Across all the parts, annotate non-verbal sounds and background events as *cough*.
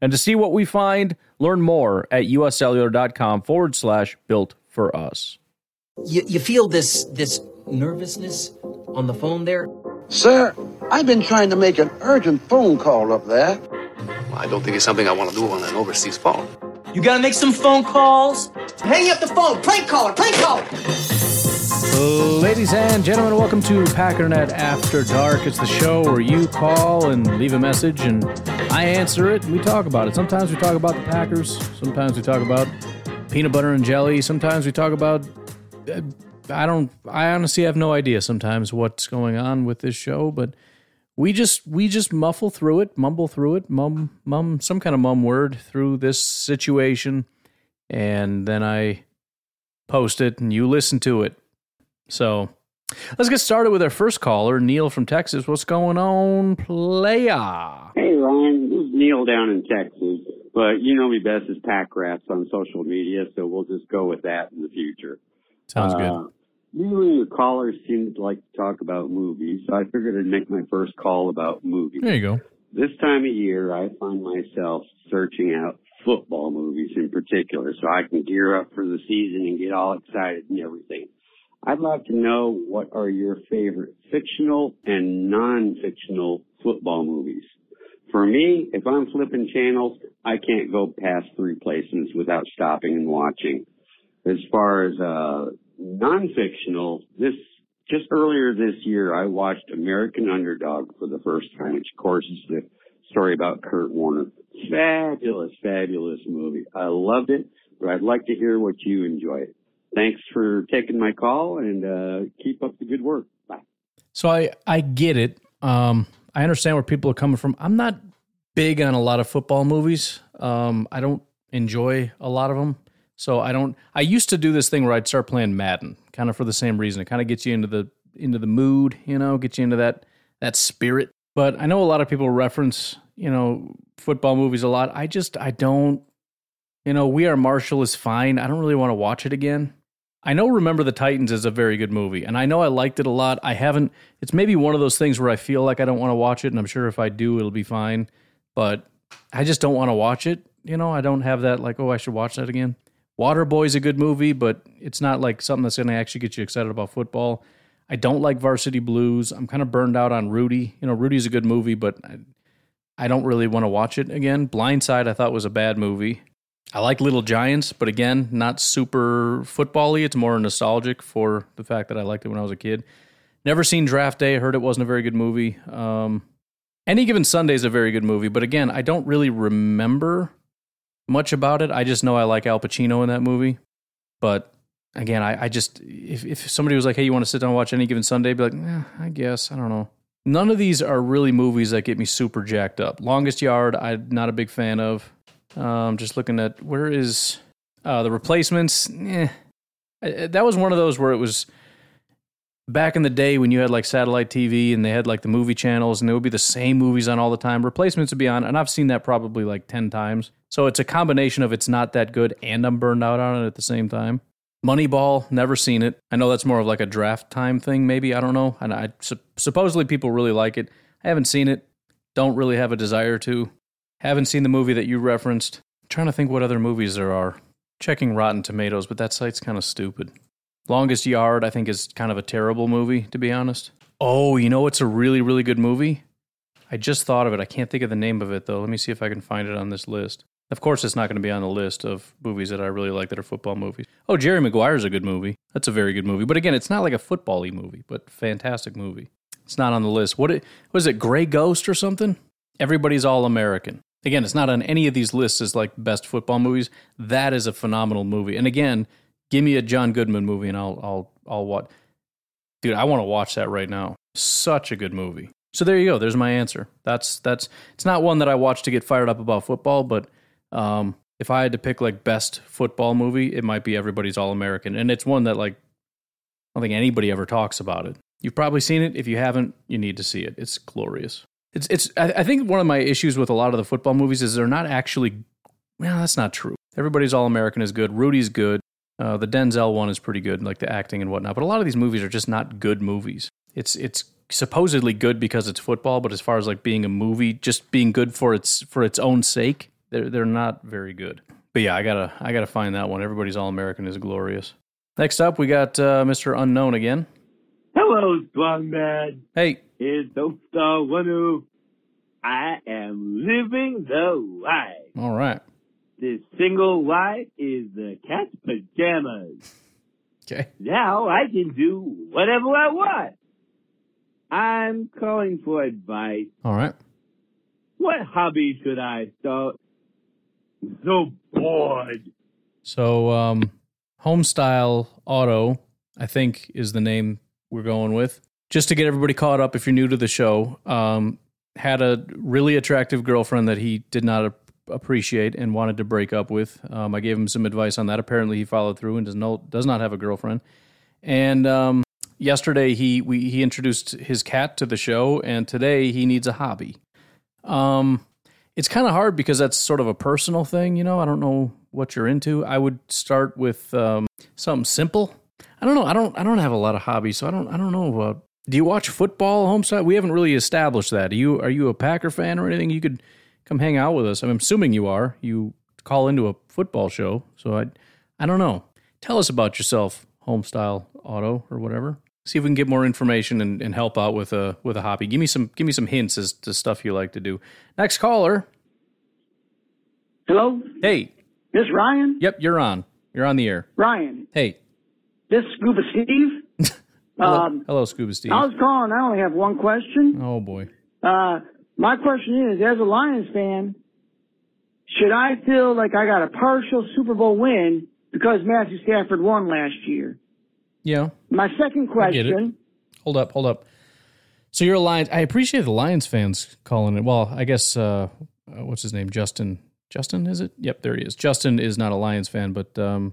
And to see what we find, learn more at uscellular.com forward slash built for us. You, you feel this this nervousness on the phone there? Sir, I've been trying to make an urgent phone call up there. I don't think it's something I want to do on an overseas phone. You gotta make some phone calls. Hang up the phone. Prank caller. Prank caller. Ladies and gentlemen, welcome to Packernet After Dark. It's the show where you call and leave a message, and I answer it, and we talk about it. Sometimes we talk about the Packers. Sometimes we talk about peanut butter and jelly. Sometimes we talk about. Uh, I don't. I honestly have no idea. Sometimes what's going on with this show, but we just we just muffle through it, mumble through it, mum mum some kind of mum word through this situation, and then I post it, and you listen to it. So let's get started with our first caller, Neil from Texas. What's going on, playa? Hey, Ryan. Neil down in Texas. But you know me best as Pack Rats on social media, so we'll just go with that in the future. Sounds Uh, good. And your callers seem to like to talk about movies, so I figured I'd make my first call about movies. There you go. This time of year, I find myself searching out football movies in particular so I can gear up for the season and get all excited and everything. I'd love to know what are your favorite fictional and non-fictional football movies. For me, if I'm flipping channels, I can't go past three places without stopping and watching. As far as uh non-fictional, this just earlier this year, I watched American Underdog for the first time, which of course is the story about Kurt Warner. Fabulous, fabulous movie. I loved it, but I'd like to hear what you enjoy. Thanks for taking my call and uh, keep up the good work. Bye. So I I get it. Um, I understand where people are coming from. I'm not big on a lot of football movies. Um, I don't enjoy a lot of them. So I don't. I used to do this thing where I'd start playing Madden, kind of for the same reason. It kind of gets you into the into the mood, you know, gets you into that that spirit. But I know a lot of people reference, you know, football movies a lot. I just I don't. You know, We Are Marshall is fine. I don't really want to watch it again. I know Remember the Titans is a very good movie, and I know I liked it a lot. I haven't. It's maybe one of those things where I feel like I don't want to watch it, and I'm sure if I do, it'll be fine. But I just don't want to watch it. You know, I don't have that like, oh, I should watch that again. Waterboy's is a good movie, but it's not like something that's going to actually get you excited about football. I don't like Varsity Blues. I'm kind of burned out on Rudy. You know, Rudy's a good movie, but I, I don't really want to watch it again. Blindside, I thought was a bad movie. I like Little Giants, but again, not super football-y. It's more nostalgic for the fact that I liked it when I was a kid. Never seen Draft Day. Heard it wasn't a very good movie. Um, Any Given Sunday is a very good movie, but again, I don't really remember much about it. I just know I like Al Pacino in that movie. But again, I, I just if if somebody was like, "Hey, you want to sit down and watch Any Given Sunday?" I'd be like, eh, I guess I don't know. None of these are really movies that get me super jacked up. Longest Yard, I'm not a big fan of. Um, just looking at where is uh, the replacements. Eh. That was one of those where it was back in the day when you had like satellite TV and they had like the movie channels and there would be the same movies on all the time. Replacements would be on, and I've seen that probably like 10 times. So it's a combination of it's not that good and I'm burned out on it at the same time. Moneyball, never seen it. I know that's more of like a draft time thing, maybe. I don't know. And I sup- supposedly people really like it. I haven't seen it. Don't really have a desire to. Haven't seen the movie that you referenced. trying to think what other movies there are. Checking Rotten Tomatoes, but that site's kind of stupid. Longest Yard, I think, is kind of a terrible movie, to be honest. Oh, you know what's a really, really good movie? I just thought of it. I can't think of the name of it, though. Let me see if I can find it on this list. Of course, it's not going to be on the list of movies that I really like that are football movies. Oh, Jerry Maguire's a good movie. That's a very good movie. But again, it's not like a football y movie, but fantastic movie. It's not on the list. What it, was it, Gray Ghost or something? Everybody's All American. Again, it's not on any of these lists as like best football movies. That is a phenomenal movie. And again, give me a John Goodman movie and I'll I'll I'll watch. Dude, I want to watch that right now. Such a good movie. So there you go. There's my answer. That's that's it's not one that I watch to get fired up about football, but um, if I had to pick like best football movie, it might be Everybody's All American, and it's one that like I don't think anybody ever talks about it. You've probably seen it. If you haven't, you need to see it. It's glorious. It's it's. I, I think one of my issues with a lot of the football movies is they're not actually. Well, that's not true. Everybody's All American is good. Rudy's good. Uh, the Denzel one is pretty good, like the acting and whatnot. But a lot of these movies are just not good movies. It's it's supposedly good because it's football, but as far as like being a movie, just being good for its for its own sake, they're they're not very good. But yeah, I gotta I gotta find that one. Everybody's All American is glorious. Next up, we got uh, Mr. Unknown again. Hello, Strongman. Hey, It's Star Wanu. I am living the life. all right, This single life is the cat's pajamas. okay, Now I can do whatever I want. I'm calling for advice. all right. What hobby should I start? So bored. So, um, Homestyle Auto, I think, is the name we're going with. Just to get everybody caught up, if you're new to the show, um, had a really attractive girlfriend that he did not ap- appreciate and wanted to break up with. Um, I gave him some advice on that. Apparently, he followed through and does not does not have a girlfriend. And um, yesterday, he we he introduced his cat to the show, and today he needs a hobby. Um, it's kind of hard because that's sort of a personal thing, you know. I don't know what you're into. I would start with um, something simple. I don't know. I don't. I don't have a lot of hobbies, so I don't. I don't know. Uh, do you watch football, homeside? We haven't really established that. Are you Are you a Packer fan or anything? You could come hang out with us. I'm assuming you are. You call into a football show, so I. I don't know. Tell us about yourself, Homestyle Auto or whatever. See if we can get more information and, and help out with a with a hobby. Give me some give me some hints as to stuff you like to do. Next caller. Hello, Hey, this Ryan. Yep, you're on. You're on the air. Ryan, Hey. This Scuba Steve. *laughs* Hello, Um, hello Scuba Steve. I was calling. I only have one question. Oh boy. Uh, my question is, as a Lions fan, should I feel like I got a partial Super Bowl win because Matthew Stafford won last year? Yeah. My second I get it. question. Hold up, hold up. So you're a Lions. I appreciate the Lions fans calling it. Well, I guess uh, uh, what's his name? Justin. Justin is it? Yep, there he is. Justin is not a Lions fan, but um,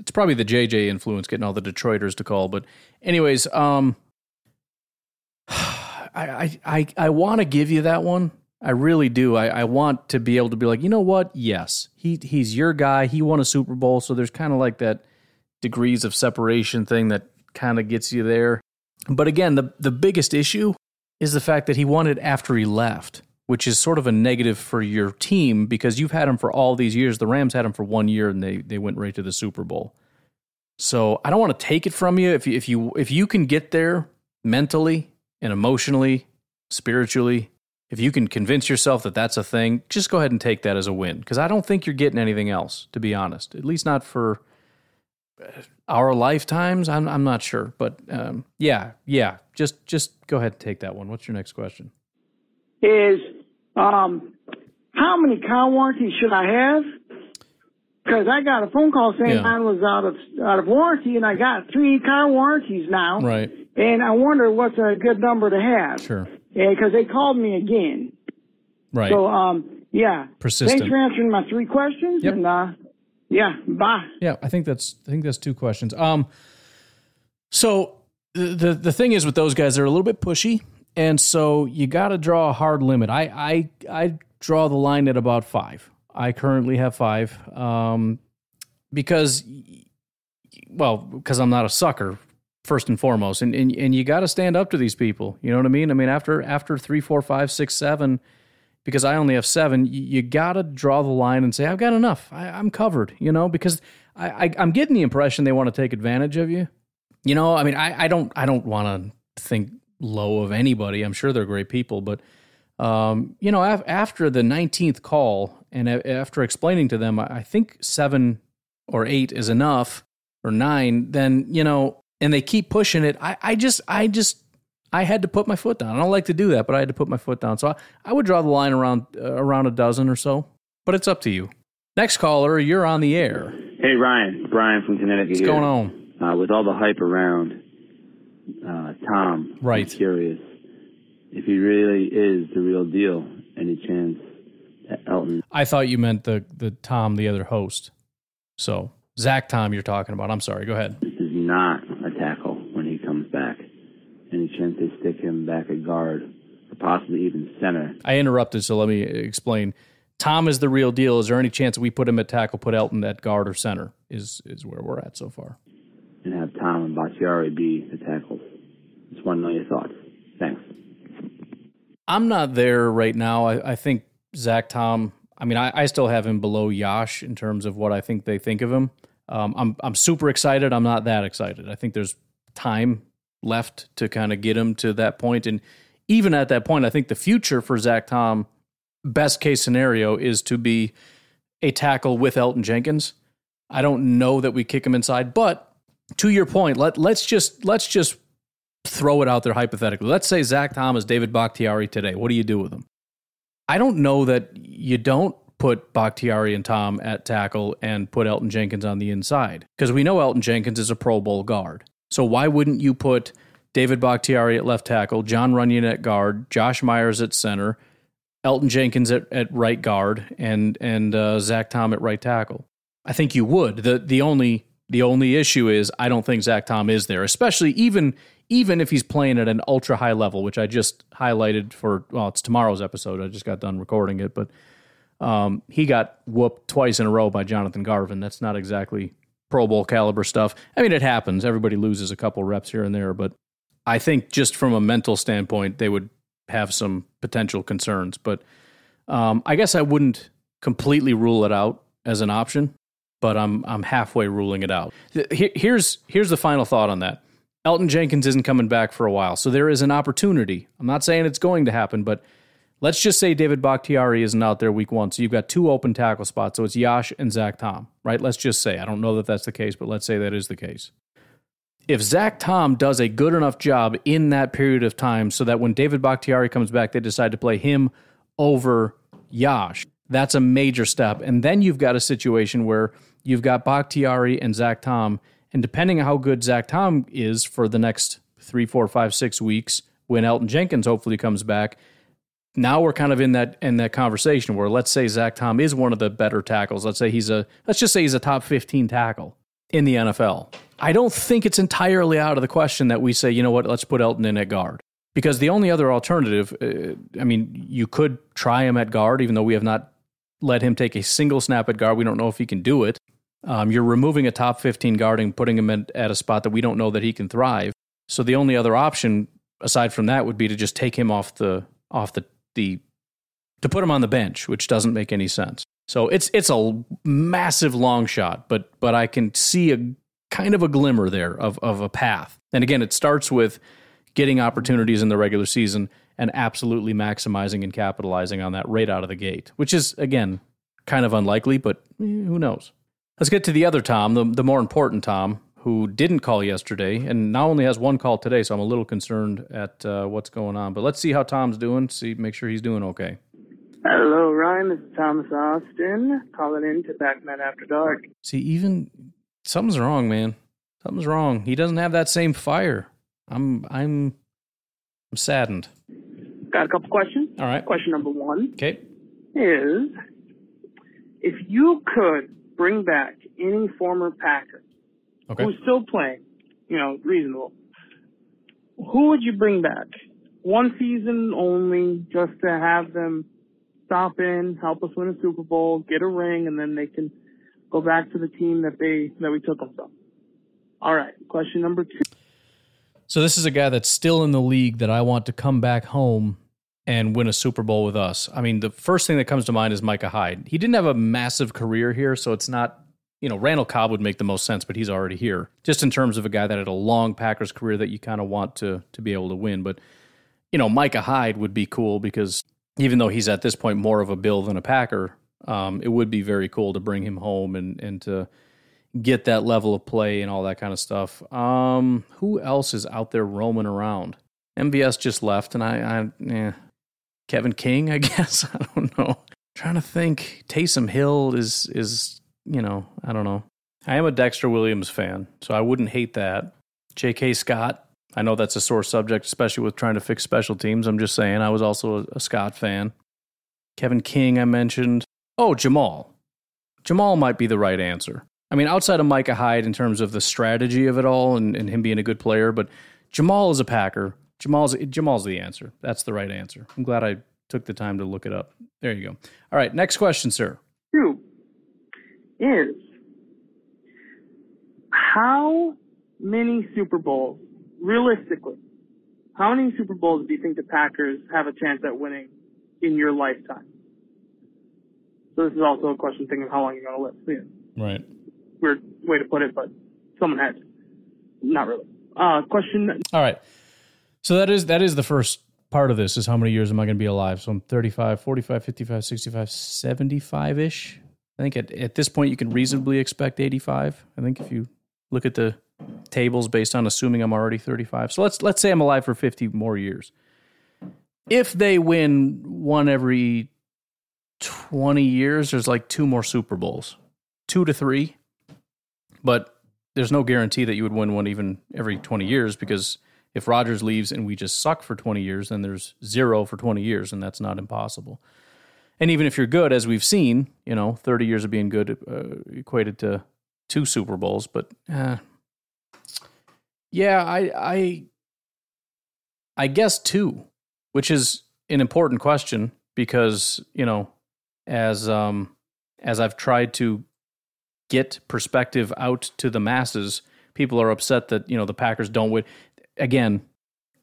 it's probably the JJ influence getting all the Detroiters to call. But anyways, um, *sighs* I I I, I want to give you that one. I really do. I, I want to be able to be like, you know what? Yes, he he's your guy. He won a Super Bowl, so there's kind of like that degrees of separation thing that kind of gets you there. But again, the the biggest issue is the fact that he won it after he left, which is sort of a negative for your team because you've had him for all these years. The Rams had him for one year and they they went right to the Super Bowl. So I don't want to take it from you if you if you if you can get there mentally and emotionally, spiritually, if you can convince yourself that that's a thing, just go ahead and take that as a win because I don't think you're getting anything else, to be honest. At least not for uh, our lifetimes. I'm I'm not sure, but um, yeah, yeah. Just just go ahead and take that one. What's your next question? is um, how many car warranties should I have? Because I got a phone call saying Yeah. mine was out of out of warranty, and I got three car warranties now. Right. And I wonder what's a good number to have. Sure. Because they called me again. Right. So um, yeah. Persistent. Thanks for answering my three questions. Yep. And uh, yeah, bye. Yeah, I think that's I think that's two questions. Um, so the the, the thing is with those guys, they're a little bit pushy, and so you got to draw a hard limit. I I I draw the line at about five. I currently have five, um, because well, because I'm not a sucker first and foremost, and and, and you got to stand up to these people. You know what I mean? I mean after after three, four, five, six, seven. Because I only have seven, you, you got to draw the line and say, "I've got enough. I, I'm covered." You know, because I, I, I'm getting the impression they want to take advantage of you. You know, I mean, I, I don't, I don't want to think low of anybody. I'm sure they're great people, but um, you know, af- after the 19th call and a- after explaining to them, I I think seven or eight is enough or nine, then you know, and they keep pushing it. I, I just, I just, I had to put my foot down. I don't like to do that, but I had to put my foot down. So I, I would draw the line around uh, around a dozen or so. But it's up to you. Next caller, you're on the air. Hey Ryan, Brian from Connecticut. What's here. going on? Uh, with all the hype around uh, Tom, Right. I'm curious if he really is the real deal. Any chance that Elgton. I thought you meant the the Tom, the other host. So Zach Tom, you're talking about. I'm sorry. Go ahead. This is not a tackle when he comes back. Any chance they stick him back at guard or possibly even center? I interrupted, so let me explain. Tom is the real deal. Is there any chance we put him at tackle, put Elgton at guard or center? Is is where we're at so far. And have Tom and Bakhtiari be the tackles. Just want to know your thoughts. Thanks. I'm not there right now. I, I think Zach Tom. I mean, I, I, still have him below Yosh in terms of what I think they think of him. Um, I'm I'm super excited. I'm not that excited. I think there's time left to kind of get him to that point, and even at that point, I think the future for Zach Tom, best case scenario, is to be a tackle with Elgton Jenkins. I don't know that we kick him inside, but to your point, let let's just let's just throw it out there hypothetically. Let's say Zach Thomas, David Bakhtiari today. What do you do with them? I don't know that you don't put Bakhtiari and Tom at tackle and put Elgton Jenkins on the inside because we know Elgton Jenkins is a Pro Bowl guard. So why wouldn't you put David Bakhtiari at left tackle, Jon Runyan at guard, Josh Myers at center, Elgton Jenkins at, at right guard, and and uh, Zach Tom at right tackle? I think you would. the the only the only issue is I don't think Zach Tom is there, especially even even if he's playing at an ultra high level, which I just highlighted for well, it's tomorrow's episode. I just got done recording it, but um, he got whooped twice in a row by Jonathan Garvin. That's not exactly Pro Bowl caliber stuff. I mean, it happens. Everybody loses a couple reps here and there, but I think just from a mental standpoint, they would have some potential concerns. But um, I guess I wouldn't completely rule it out as an option, but I'm I'm halfway ruling it out. Here's here's the final thought on that. Elgton Jenkins isn't coming back for a while. So there is an opportunity. I'm not saying it's going to happen, but let's just say David Bakhtiari isn't out there week one. So you've got two open tackle spots. So it's Yosh and Zach Tom, right? Let's just say. I don't know that that's the case, but let's say that is the case. If Zach Tom does a good enough job in that period of time so that when David Bakhtiari comes back, they decide to play him over Yosh, that's a major step. And then you've got a situation where you've got Bakhtiari and Zach Tom and depending on how good Zach Tom is for the next three, four, five, six weeks, when Elgton Jenkins hopefully comes back, now we're kind of in that in that conversation where let's say Zach Tom is one of the better tackles. Let's say he's a let's just say he's a top 15 tackle in the NFL. I don't think it's entirely out of the question that we say, you know what, let's put Elgton in at guard. Because the only other alternative, uh, I mean, you could try him at guard, even though we have not let him take a single snap at guard. We don't know if he can do it. Um, you're removing a top 15 guard and putting him at, a spot that we don't know that he can thrive. So the only other option aside from that would be to just take him off the off the the to put him on the bench, which doesn't make any sense. So it's it's a massive long shot, but but I can see a kind of a glimmer there of of a path. And again, it starts with getting opportunities in the regular season and absolutely maximizing and capitalizing on that right out of the gate, which is again kind of unlikely, but eh, who knows. Let's get to the other Tom, the, the more important Tom, who didn't call yesterday and now only has one call today. So I'm a little concerned at uh, what's going on. But let's see how Tom's doing. See, make sure he's doing okay. Hello, Ryan. This is Thomas Austin calling in to Backman After Dark. See, even something's wrong, man. Something's wrong. He doesn't have that same fire. I'm, I'm, I'm saddened. Got a couple questions. All right. Question number one. Okay. Is if you could bring back any former Packer okay. who's still playing, you know, reasonable, who would you bring back? One season only, just to have them stop in, help us win a Super Bowl, get a ring, and then they can go back to the team that they that we took them from. All right, question number two. So this is a guy that's still in the league that I want to come back home and win a Super Bowl with us. I mean, the first thing that comes to mind is Micah Hyde. He didn't have a massive career here, so it's not, you know, Randall Cobb would make the most sense, but he's already here. Just in terms of a guy that had a long Packers career that you kind of want to to be able to win. But, you know, Micah Hyde would be cool because even though he's at this point more of a Bill than a Packer, um, it would be very cool to bring him home and and to get that level of play and all that kind of stuff. Um, who else is out there roaming around? MVS just left, and I, I eh, Kevin King, I *laughs* guess. I don't know. I'm trying to think. Taysom Hill is is you know I don't know. I am a Dexter Williams fan, so I wouldn't hate that. J.K. Scott. I know that's a sore subject, especially with trying to fix special teams. I'm just saying. I was also a, a Scott fan. Kevin King, I mentioned. Oh, Jamaal. Jamaal might be the right answer. I mean, outside of Micah Hyde in terms of the strategy of it all and, and him being a good player, but Jamaal is a Packer. Jamaal's Jamaal's the answer. That's the right answer. I'm glad I took the time to look it up. There you go. All right, next question, sir. Two is how many Super Bowls, realistically, how many Super Bowls do you think the Packers have a chance at winning in your lifetime? So this is also a question thinking of how long you're going to live. Yeah, Right. weird way to put it, but someone had. Not really. Uh, question All right. So that is that is the first part of this is how many years am I going to be alive? So I'm 35, 45, 55, 65, 75-ish. I think at, at this point you can reasonably expect 85. I think if you look at the tables based on assuming I'm already 35. So let's let's say I'm alive for 50 more years. If they win one every 20 years, there's like two more Super Bowls. 2 to 3. But there's no guarantee that you would win one even every 20 years because if Rodgers leaves and we just suck for 20 years, then there's zero for 20 years, and that's not impossible. And even if you're good, as we've seen, you know, 30 years of being good uh, equated to two Super Bowls. But uh, yeah, I, I, I guess two, which is an important question because you know, as um, as I've tried to get perspective out to the masses, people are upset that you know the Packers don't win. Again,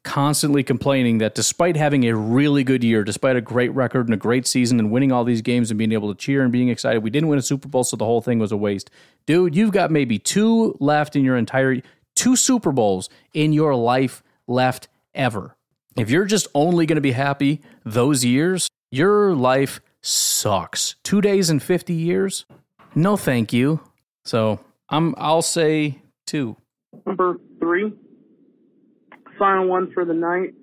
constantly complaining that despite having a really good year, despite a great record and a great season and winning all these games and being able to cheer and being excited, we didn't win a Super Bowl, so the whole thing was a waste. Dude, you've got maybe two left in your entire two Super Bowls in your life left ever. If you're just only going to be happy those years, your life sucks. 2 days and 50 years? No thank you. So, I'm I'll say 2. number three, final one for the night,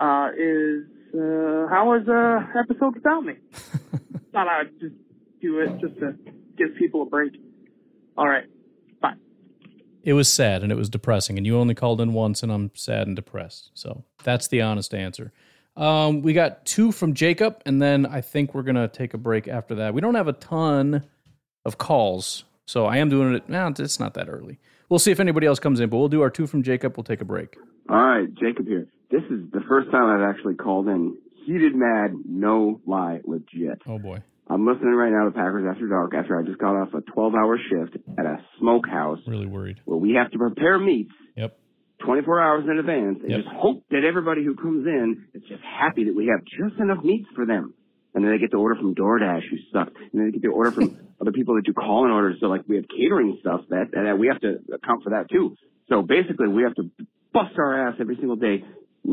uh, is uh, how was uh, episode without me? *laughs* Thought I'd just do it just to give people a break. All right, bye. It was sad and it was depressing, and you only called in once, and I'm sad and depressed. So that's the honest answer. Um, we got two from Jacob, and then I think we're gonna take a break after that. We don't have a ton of calls, so I am doing it. Now it's not that early. We'll see if anybody else comes in, but we'll do our two from Jacob. We'll take a break. All right, Jacob here. This is the first time I've actually called in. Heated mad, no lie, legit. Oh boy. I'm listening right now to Packers After Dark after I just got off a 12 hour shift at a smokehouse Really worried. where we have to prepare meats Yep. 24 hours in advance and Yep. just hope that everybody who comes in is just happy that we have just enough meats for them. And then they get the order from DoorDash, who sucks. And then they get the order from *laughs* other people that do call-in orders. So like we have catering stuff that, that we have to account for that too. So basically we have to bust our ass every single day.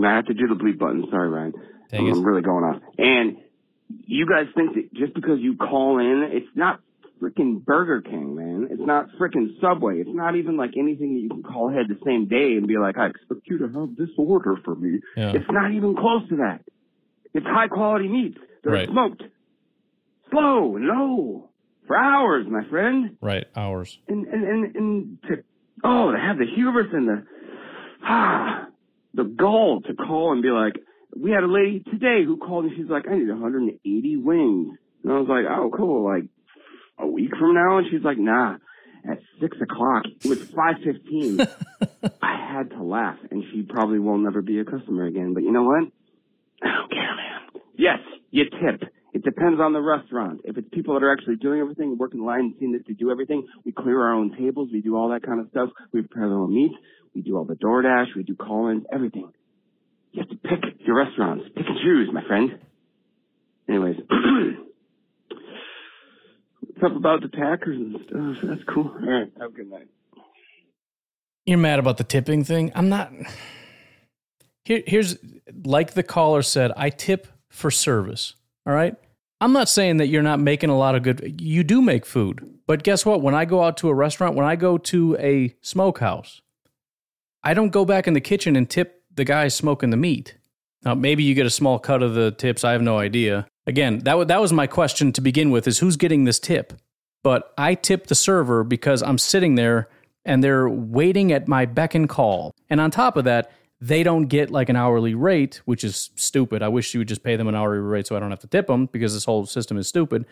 I have to do the bleep button. Sorry, Ryan. I'm really going off. And you guys think that just because you call in, it's not freaking Burger King, man. It's not freaking Subway. It's not even like anything that you can call ahead the same day and be like, I expect you to have this order for me. Yeah. It's not even close to that. It's high quality meats. They're Right. smoked. Slow, low. For hours, my friend. Right. Hours. And, and, and, and to, oh, to have the hubris and the, ah, the gall to call and be like, we had a lady today who called and she's like, I need 180 wings. And I was like, oh, cool. Like a week from now? And she's like, nah, at six o'clock. It was 515. *laughs* I had to laugh and she probably will never be a customer again. But you know what? I don't care, man. Yes, you tip. It depends on the restaurant. If it's people that are actually doing everything, working the line and seeing that they do everything, we clear our own tables, we do all that kind of stuff. We prepare our own meats, we do all the DoorDash, we do call-ins, everything. You have to pick your restaurants. Pick and choose, my friend. Anyways. *clears throat* What's up about the Packers and stuff? That's cool. All right. Have a good night. You're mad about the tipping thing. I'm not. Here, here's like the caller said. I tip for service. All right. I'm not saying that you're not making a lot of good. You do make food, but guess what? When I go out to a restaurant, when I go to a smokehouse, I don't go back in the kitchen and tip the guy smoking the meat. Now, maybe you get a small cut of the tips. I have no idea. Again, that wa- that was my question to begin with: is who's getting this tip? But I tip the server because I'm sitting there and they're waiting at my beck and call. And on top of that, they don't get like an hourly rate, which is stupid. I wish you would just pay them an hourly rate so I don't have to tip them because this whole system is stupid.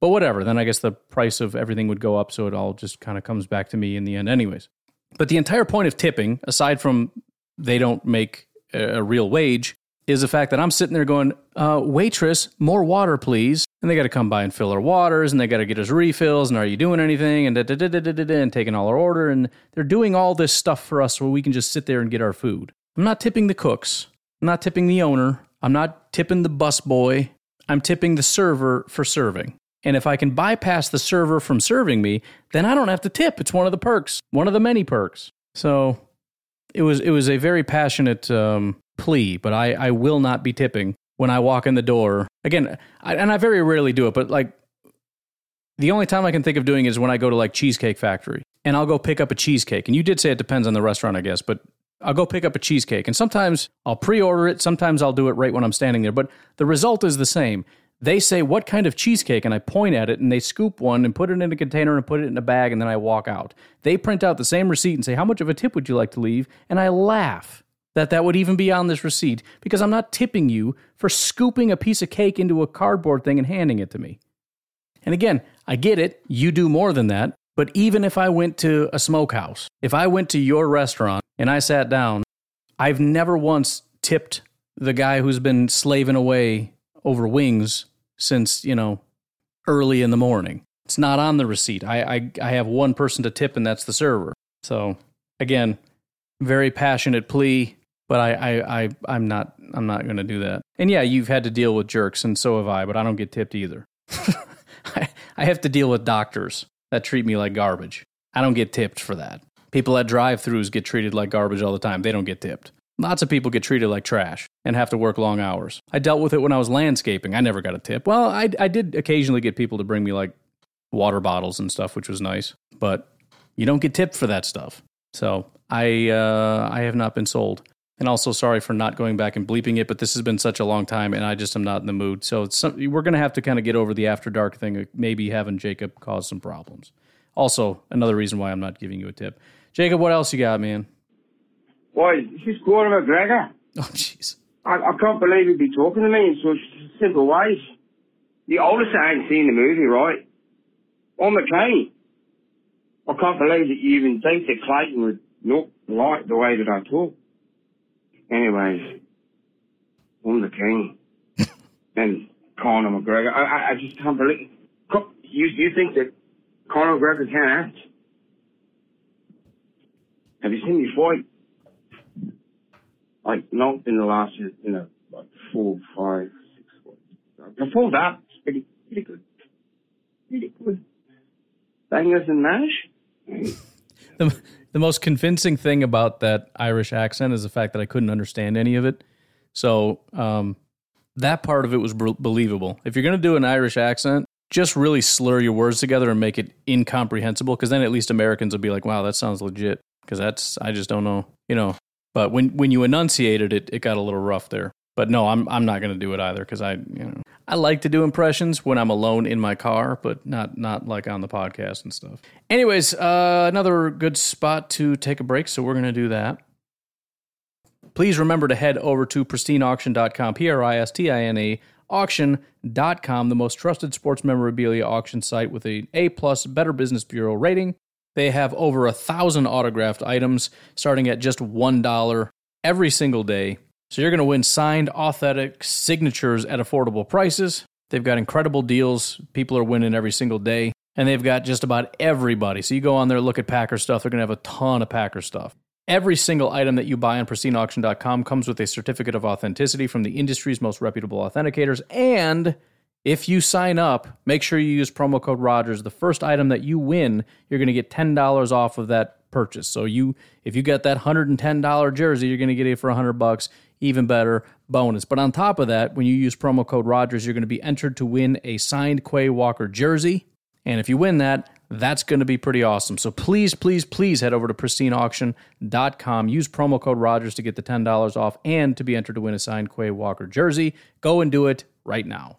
But whatever. Then I guess the price of everything would go up, so it all just kind of comes back to me in the end, anyways. But the entire point of tipping, aside from they don't make a, real wage, is the fact that I'm sitting there going, uh, waitress, more water, please. And they got to come by and fill our waters and they got to get us refills. And are you doing anything? And, da, da, da, and taking all our order. And they're doing all this stuff for us where we can just sit there and get our food. I'm not tipping the cooks. I'm not tipping the owner. I'm not tipping the busboy. I'm tipping the server for serving. And if I can bypass the server from serving me, then I don't have to tip. It's one of the perks, one of the many perks. So it was it was a very passionate um, plea, but I, I will not be tipping when I walk in the door. Again, I, and I very rarely do it, but like the only time I can think of doing is when I go to like Cheesecake Factory and I'll go pick up a cheesecake. And you did say it depends on the restaurant, I guess, but I'll go pick up a cheesecake. And sometimes I'll pre order it, sometimes I'll do it right when I'm standing there, but the result is the same. They say, What kind of cheesecake? And I point at it and they scoop one and put it in a container and put it in a bag and then I walk out. They print out the same receipt and say, How much of a tip would you like to leave? And I laugh that that would even be on this receipt because I'm not tipping you for scooping a piece of cake into a cardboard thing and handing it to me. And again, I get it, you do more than that, but even if I went to a smokehouse, if I went to your restaurant and I sat down, I've never once tipped the guy who's been slaving away over wings since, you know, early in the morning. It's not on the receipt. I, I, I have one person to tip, and that's the server. So, again, very passionate plea but I, I, I I'm not I'm not going to do that. And yeah, you've had to deal with jerks, and so have I. But I don't get tipped either. *laughs* I, I have to deal with doctors that treat me like garbage. I don't get tipped for that. People at drive-throughs get treated like garbage all the time. They don't get tipped. Lots of people get treated like trash and have to work long hours. I dealt with it when I was landscaping. I never got a tip. Well, I, I did occasionally get people to bring me like water bottles and stuff, which was nice. But you don't get tipped for that stuff. So I uh, I have not been sold. And also, sorry for not going back and bleeping it, but this has been such a long time, and I just am not in the mood. So some, we're going to have to kind of get over the after dark thing, maybe having Jacob cause some problems. Also, another reason why I'm not giving you a tip. Jacob, what else you got, man? Why, this is Conor McGregor. Oh, jeez. I, I can't believe he'd be talking to me in such simple ways. The oldest I ain't seen the movie, right? On the cane. I can't believe that you even think that Clayton would look like the way that I talk. Anyways, I'm the king. *laughs* and Conor McGregor, I, I, I just can't believe. You, you think that Conor McGregor can't act? Have you seen me fight? Like, not in the last, year, you know, like four, five, six. Before that, it's pretty, pretty good. Pretty good. Bangers and mash. *laughs* the, the most convincing thing about that Irish accent is the fact that I couldn't understand any of it. So um, that part of it was b- believable. If you're going to do an Irish accent, just really slur your words together and make it incomprehensible, because then at least Americans will be like, "Wow, that sounds legit." Because that's I just don't know, you know. But when when you enunciated it, it got a little rough there. But no, I'm I'm not going to do it either because I you know I like to do impressions when I'm alone in my car, but not not like on the podcast and stuff. Anyways, uh, another good spot to take a break, so we're going to do that. Please remember to head over to pristineauction.com, P R I S T I N A auction.com, the most trusted sports memorabilia auction site with an A plus Better Business Bureau rating. They have over a thousand autographed items starting at just $1 every single day. So you're going to win signed, authentic signatures at affordable prices. They've got incredible deals. People are winning every single day. And they've got just about everybody. So you go on there, look at Packer stuff. They're going to have a ton of Packer stuff. Every single item that you buy on pristineauction.com comes with a certificate of authenticity from the industry's most reputable authenticators. And if you sign up, make sure you use promo code Rogers. The first item that you win, you're going to get $10 off of that purchase. So you if you get that $110 jersey, you're going to get it for 100 bucks even better bonus. But on top of that, when you use promo code Rogers, you're going to be entered to win a signed Quay Walker jersey. And if you win that, that's going to be pretty awesome. So please, please, please head over to pristineauction.com. Use promo code Rogers to get the $10 off and to be entered to win a signed Quay Walker jersey. Go and do it right now.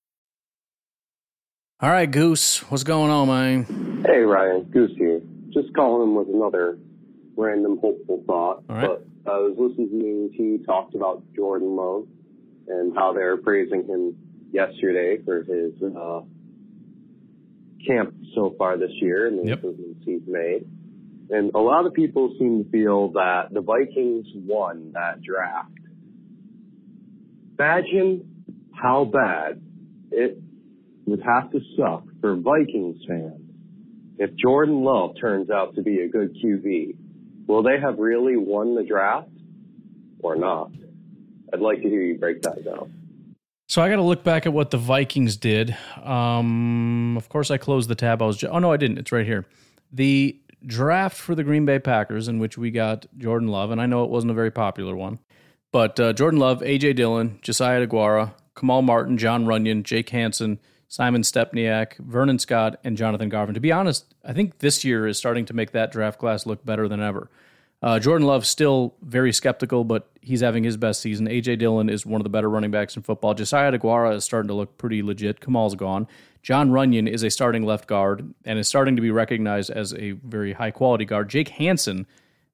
All right, Goose, what's going on, man? Hey, Ryan, Goose here. Just calling with another random hopeful thought. All right. But I was listening to you talked about Jordan Love and how they're praising him yesterday for his uh, camp so far this year and the Yep. improvements he's made. And a lot of people seem to feel that the Vikings won that draft. Imagine how bad it would have to suck for Vikings fans if Jordan Love turns out to be a good QB. Will they have really won the draft or not? I'd like to hear you break that down. So I got to look back at what the Vikings did. Um, of course, I closed the tab. I was. Oh no, I didn't. It's right here. The draft for the Green Bay Packers, in which we got Jordan Love, and I know it wasn't a very popular one, but uh, Jordan Love, AJ Dillon, Josiah DeGuara, Kamal Martin, Jon Runyan, Jake Hansen, Simon Stepniak, Vernon Scott, and Jonathan Garvin. To be honest, I think this year is starting to make that draft class look better than ever. Uh, Jordan Love still very skeptical, but he's having his best season. AJ Dillon is one of the better running backs in football. Josiah DeGuara is starting to look pretty legit. Kamal's gone. Jon Runyan is a starting left guard and is starting to be recognized as a very high quality guard. Jake Hansen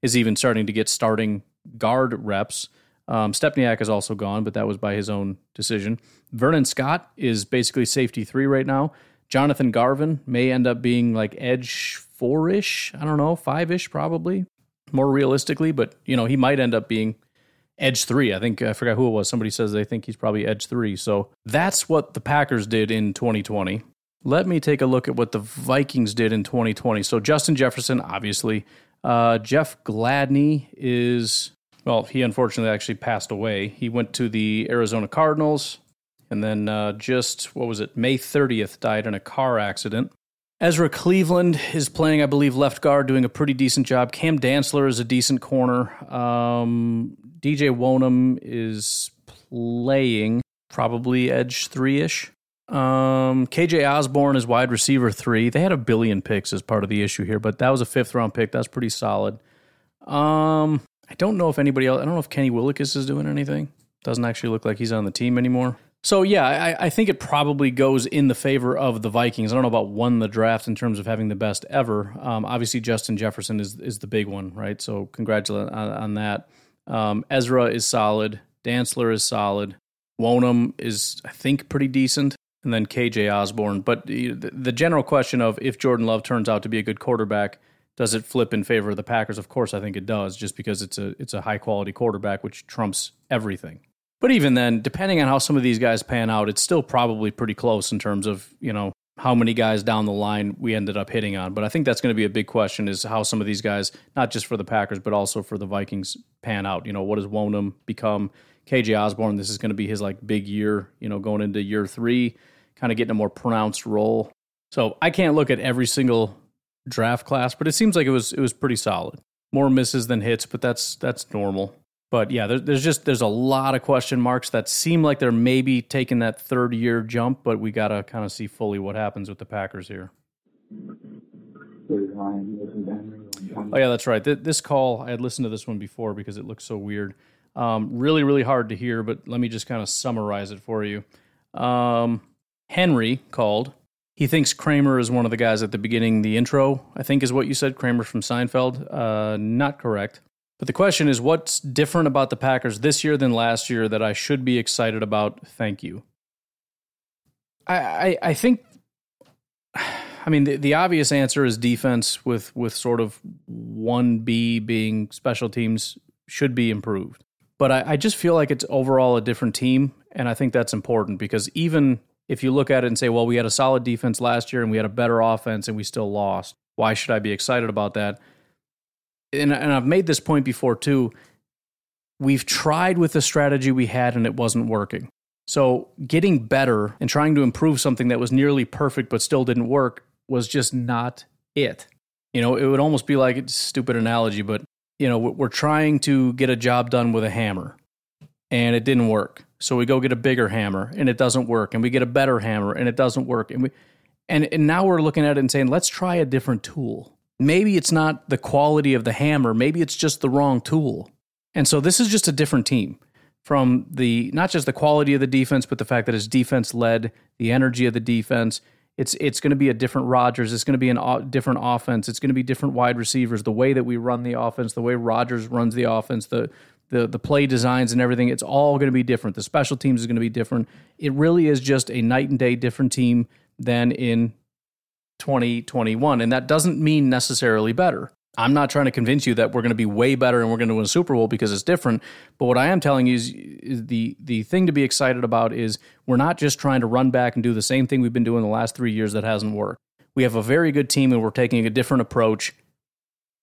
is even starting to get starting guard reps. Um, Stepniak is also gone, but that was by his own decision. Vernon Scott is basically safety three right now. Jonathan Garvin may end up being like edge four ish. I don't know, five ish probably, more realistically, but you know, he might end up being edge three. I think I forgot who it was. Somebody says they think he's probably edge three. So that's what the Packers did in 2020. Let me take a look at what the Vikings did in 2020. So Justin Jefferson, obviously. Uh, Jeff Gladney is well, he unfortunately actually passed away. He went to the Arizona Cardinals, and then uh, just what was it? May 30th, died in a car accident. Ezra Cleveland is playing, I believe, left guard, doing a pretty decent job. Cam Dantzler is a decent corner. Um, DJ Wonnum is playing probably edge three ish. Um, KJ Osborn is wide receiver three. They had a billion picks as part of the issue here, but that was a fifth round pick. That's pretty solid. Um, I don't know if anybody else. I don't know if Kenny Willekes is doing anything. Doesn't actually look like he's on the team anymore. So yeah, I, I think it probably goes in the favor of the Vikings. I don't know about won the draft in terms of having the best ever. Um, obviously, Justin Jefferson is is the big one, right? So congratulations on, on that. Um, Ezra is solid. Dantzler is solid. Wonnum is, I think, pretty decent. And then KJ Osborn. But the, the general question of if Jordan Love turns out to be a good quarterback, does it flip in favor of the Packers? Of course, I think it does, just because it's a it's a high quality quarterback, which trumps everything. But even then, depending on how some of these guys pan out, it's still probably pretty close in terms of you know how many guys down the line we ended up hitting on. But I think that's going to be a big question is how some of these guys, not just for the Packers, but also for the Vikings, pan out. You know, what does Wonnum become? KJ Osborn, this is going to be his like big year, you know, going into year three, kind of getting a more pronounced role. So I can't look at every single draft class, but it seems like it was it was pretty solid. More misses than hits, but that's that's normal. But yeah, there, there's just there's a lot of question marks that seem like they're maybe taking that third year jump, but we got to kind of see fully what happens with the Packers here. Oh yeah, that's right. This call I had listened to this one before because it looks so weird. Um, really, really hard to hear, but let me just kind of summarize it for you. Um, Henry called. He thinks Kramer is one of the guys at the beginning, the intro, I think is what you said, Kramer from Seinfeld. Uh, not correct. But the question is, what's different about the Packers this year than last year that I should be excited about? Thank you. I, I, I think, I mean, the, the obvious answer is defense, with with sort of one B being special teams should be improved. But I, I just feel like it's overall a different team, and I think that's important because even if you look at it and say, well, we had a solid defense last year and we had a better offense and we still lost, why should I be excited about that? and, and I've made this point before too. We've tried with the strategy we had and it wasn't working. So getting better and trying to improve something that was nearly perfect but still didn't work was just not it. You know, it would almost be like a stupid analogy, but you know, we're trying to get a job done with a hammer and it didn't work. So we go get a bigger hammer and it doesn't work. And we get a better hammer and it doesn't work. And we and, and now we're looking at it and saying, let's try a different tool maybe it's not the quality of the hammer, maybe it's just the wrong tool. And so this is just a different team from the not just the quality of the defense, but the fact that it's defense led, the energy of the defense. It's it's going to be a different Rodgers. It's going to be a uh, different offense. It's going to be different wide receivers. The way that we run the offense, the way Rodgers runs the offense, the the the play designs and everything. It's all going to be different. The special teams is going to be different. It really is just a night and day different team than in 2021. And that doesn't mean necessarily better. I'm not trying to convince you that we're going to be way better and we're going to win a Super Bowl because it's different. But what I am telling you is, is, the the thing to be excited about is we're not just trying to run back and do the same thing we've been doing the last three years that hasn't worked. We have a very good team and we're taking a different approach,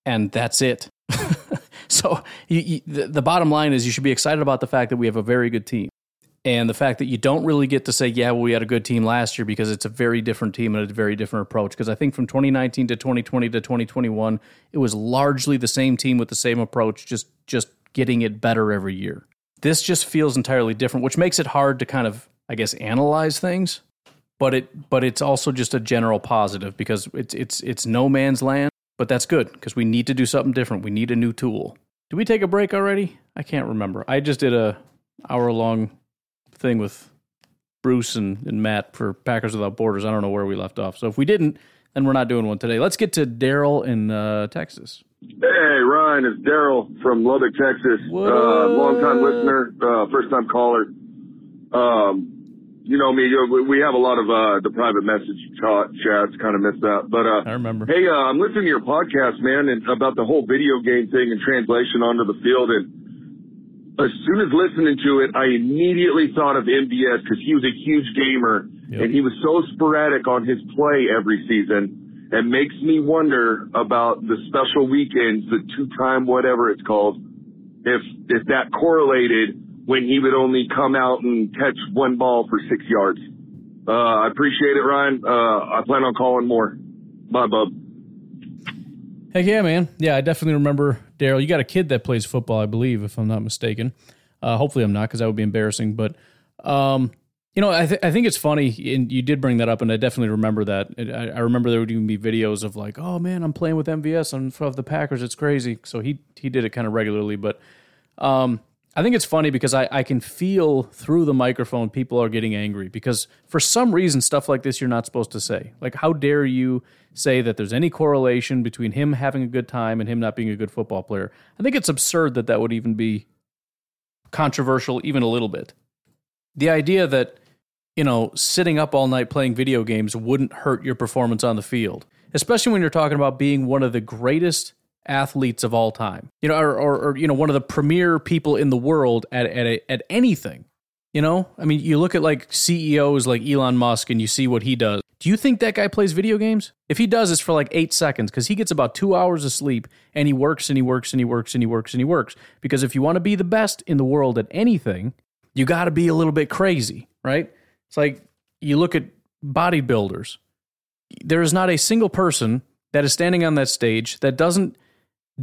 and that's it. *laughs* *laughs* so you, you, the, the bottom line is you should be excited about the fact that we have a very good team and the fact that you don't really get to say, yeah, well, we had a good team last year because it's a very different team and a very different approach. Because I think from 2019 to 2020 to 2021, it was largely the same team with the same approach, just just getting it better every year. This just feels entirely different, which makes it hard to kind of, I guess, analyze things. But it but it's also just a general positive because it's it's it's no man's land, but that's good because we need to do something different. We need a new tool. Did we take a break already? I can't remember. I just did a hour long thing with Bruce and, and Matt for Packers Without Borders. I don't know where we left off. So if we didn't, then we're not doing one today. Let's get to Daryl in uh, Texas. Hey, Ryan, it's Daryl from Lubbock, Texas. Uh, long time listener, uh, first time caller. Um, you know me, we have a lot of uh, the private message chats, kind of miss that. But uh, I remember. Hey, uh, I'm listening to your podcast, man, and about the whole video game thing and translation onto the field. And as soon as listening to it, I immediately thought of MVS because he was a huge gamer yep. and he was so sporadic on his play every season. It makes me wonder about the special weekends, the two time whatever it's called, if if that correlated when he would only come out and catch one ball for six yards. Uh, I appreciate it, Ryan. Uh, I plan on calling more. Bye, bub. Heck yeah, man. Yeah, I definitely remember Daryl. You got a kid that plays football, I believe, if I'm not mistaken. Uh, hopefully, I'm not because that would be embarrassing. But um, you know, I, th- I think it's funny, and you did bring that up, and I definitely remember that. I, I remember there would even be videos of like, "Oh man, I'm playing with MVS on of the Packers. It's crazy." So he he did it kind of regularly, but um, I think it's funny because I, I can feel through the microphone people are getting angry because for some reason stuff like this you're not supposed to say. Like how dare you say that there's any correlation between him having a good time and him not being a good football player? I think it's absurd that that would even be controversial even a little bit. The idea that you know sitting up all night playing video games wouldn't hurt your performance on the field, especially when you're talking about being one of the greatest athletes of all time, you know, or, or, or, you know, one of the premier people in the world at at a, at anything. You know, I mean, you look at like CEOs like Elon Musk, and you see what he does. Do you think that guy plays video games? If he does, it's for like eight seconds because he gets about two hours of sleep and he works and he works and he works and he works and he works. Because if you want to be the best in the world at anything, you got to be a little bit crazy, right? It's like you look at bodybuilders. There is not a single person that is standing on that stage that doesn't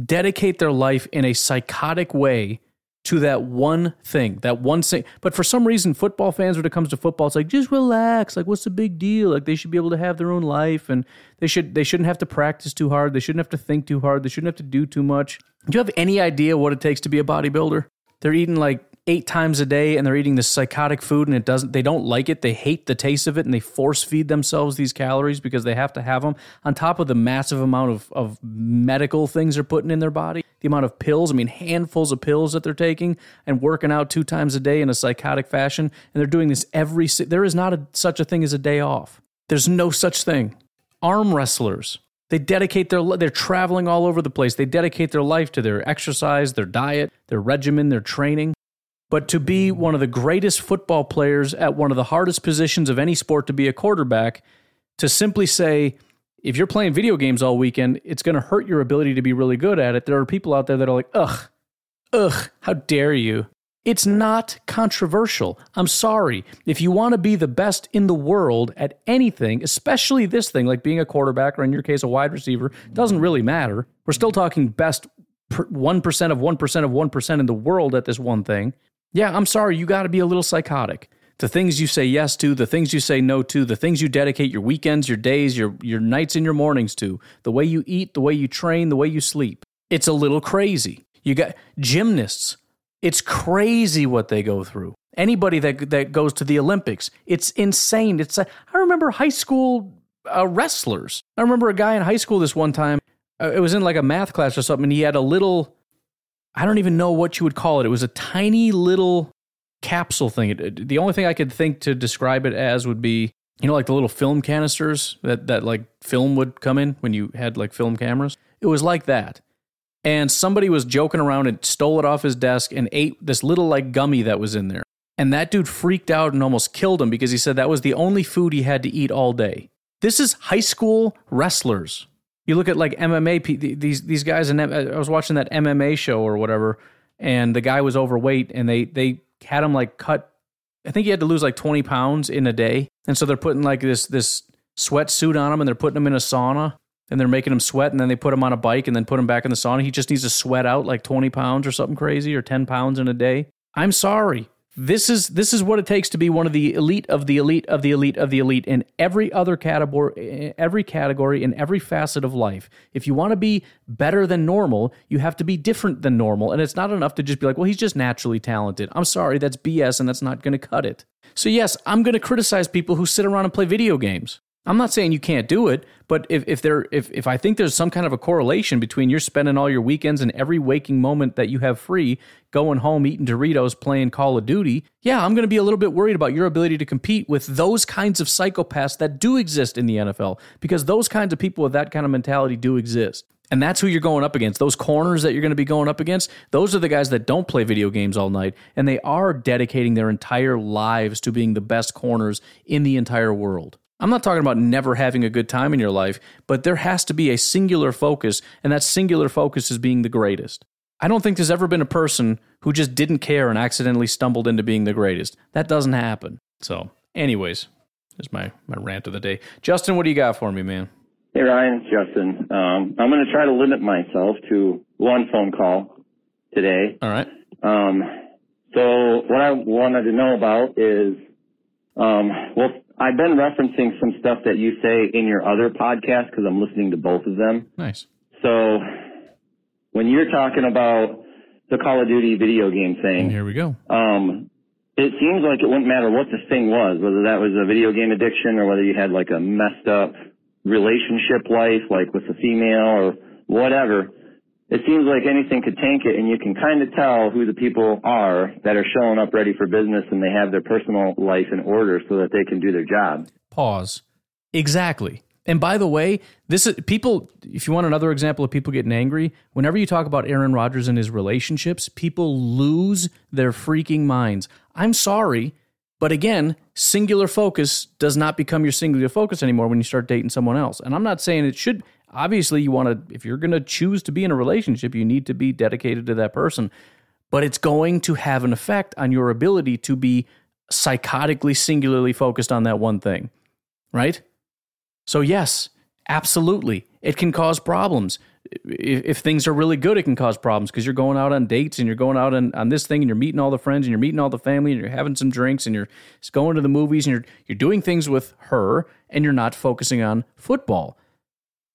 dedicate their life in a psychotic way to that one thing, that one thing. But for some reason, football fans, when it comes to football, it's like just relax. Like, what's the big deal? Like, they should be able to have their own life, and they should they shouldn't have to practice too hard. They shouldn't have to think too hard. They shouldn't have to do too much. Do you have any idea what it takes to be a bodybuilder? They're eating like eight times a day and they're eating this psychotic food and it doesn't they don't like it. They hate the taste of it and they force feed themselves these calories because they have to have them on top of the massive amount of, of medical things they're putting in their body. The amount of pills i mean handfuls of pills that they're taking and working out two times a day in a psychotic fashion. And they're doing this every there is not a, such a thing as a day off. There's no such thing. Arm wrestlers they dedicate their they're traveling all over the place. They dedicate their life to their exercise their diet their regimen their training but to be one of the greatest football players at one of the hardest positions of any sport to be a quarterback, to simply say, if you're playing video games all weekend, it's going to hurt your ability to be really good at it. There are people out there that are like, ugh, ugh, how dare you? It's not controversial. I'm sorry. If you want to be the best in the world at anything, especially this thing, like being a quarterback or in your case, a wide receiver, doesn't really matter. We're still talking best 1% of 1% of 1% in the world at this one thing. Yeah, I'm sorry, you got to be a little psychotic. The things you say yes to, the things you say no to, the things you dedicate your weekends, your days, your your nights and your mornings to, the way you eat, the way you train, the way you sleep. It's a little crazy. You got gymnasts. It's crazy what they go through. Anybody that that goes to the Olympics, it's insane. It's I remember high school uh, wrestlers. I remember a guy in high school this one time. Uh, it was in like a math class or something. And he had a little I don't even know what you would call it. It was a tiny little capsule thing. It, the only thing I could think to describe it as would be, you know, like the little film canisters that, that like film would come in when you had like film cameras. It was like that. And somebody was joking around and stole it off his desk and ate this little like gummy that was in there. And that dude freaked out and almost killed him because he said that was the only food he had to eat all day. This is high school wrestlers. You look at like MMA these these guys and I was watching that MMA show or whatever and the guy was overweight and they they had him like cut I think he had to lose like 20 pounds in a day. And so they're putting like this this sweatsuit on him and they're putting him in a sauna and they're making him sweat and then they put him on a bike and then put him back in the sauna. He just needs to sweat out like 20 pounds or something crazy or 10 pounds in a day. I'm sorry. This is this is what it takes to be one of the elite of the elite of the elite of the elite in every other category eh, every category in every facet of life. If you want to be better than normal, you have to be different than normal and it's not enough to just be like, "Well, he's just naturally talented." I'm sorry, that's BS and that's not going to cut it. So yes, I'm going to criticize people who sit around and play video games. I'm not saying you can't do it, but if, if there if, if I think there's some kind of a correlation between you're spending all your weekends and every waking moment that you have free going home eating Doritos playing Call of Duty, yeah, I'm going to be a little bit worried about your ability to compete with those kinds of psychopaths that do exist in the NFL because those kinds of people with that kind of mentality do exist. And that's who you're going up against. Those corners that you're going to be going up against, those are the guys that don't play video games all night and they are dedicating their entire lives to being the best corners in the entire world. I'm not talking about never having a good time in your life, but there has to be a singular focus, and that singular focus is being the greatest. I don't think there's ever been a person who just didn't care and accidentally stumbled into being the greatest. That doesn't happen. So, anyways, there's my, my rant of the day. Justin, what do you got for me, man? Hey, Ryan, it's Justin. Um, I'm going to try to limit myself to one phone call today. All right. Um, so, what I wanted to know about is, um, well, I've been referencing some stuff that you say in your other podcast because I'm listening to both of them. Nice. So when you're talking about the Call of Duty video game thing, here we go. Um, it seems like it wouldn't matter what the thing was, whether that was a video game addiction or whether you had like a messed up relationship life, like with a female or whatever it seems like anything could tank it and you can kind of tell who the people are that are showing up ready for business and they have their personal life in order so that they can do their job. Pause. Exactly. And by the way, this is people if you want another example of people getting angry, whenever you talk about Aaron Rodgers and his relationships, people lose their freaking minds. I'm sorry, But again, singular focus does not become your singular focus anymore when you start dating someone else. And I'm not saying it should. Obviously, you want to, if you're going to choose to be in a relationship, you need to be dedicated to that person. But it's going to have an effect on your ability to be psychotically, singularly focused on that one thing, right? So, yes, absolutely. It can cause problems. If, things are really good, it can cause problems because you're going out on dates and you're going out on, on this thing and you're meeting all the friends and you're meeting all the family and you're having some drinks and you're going to the movies and you're, you're doing things with her and you're not focusing on football.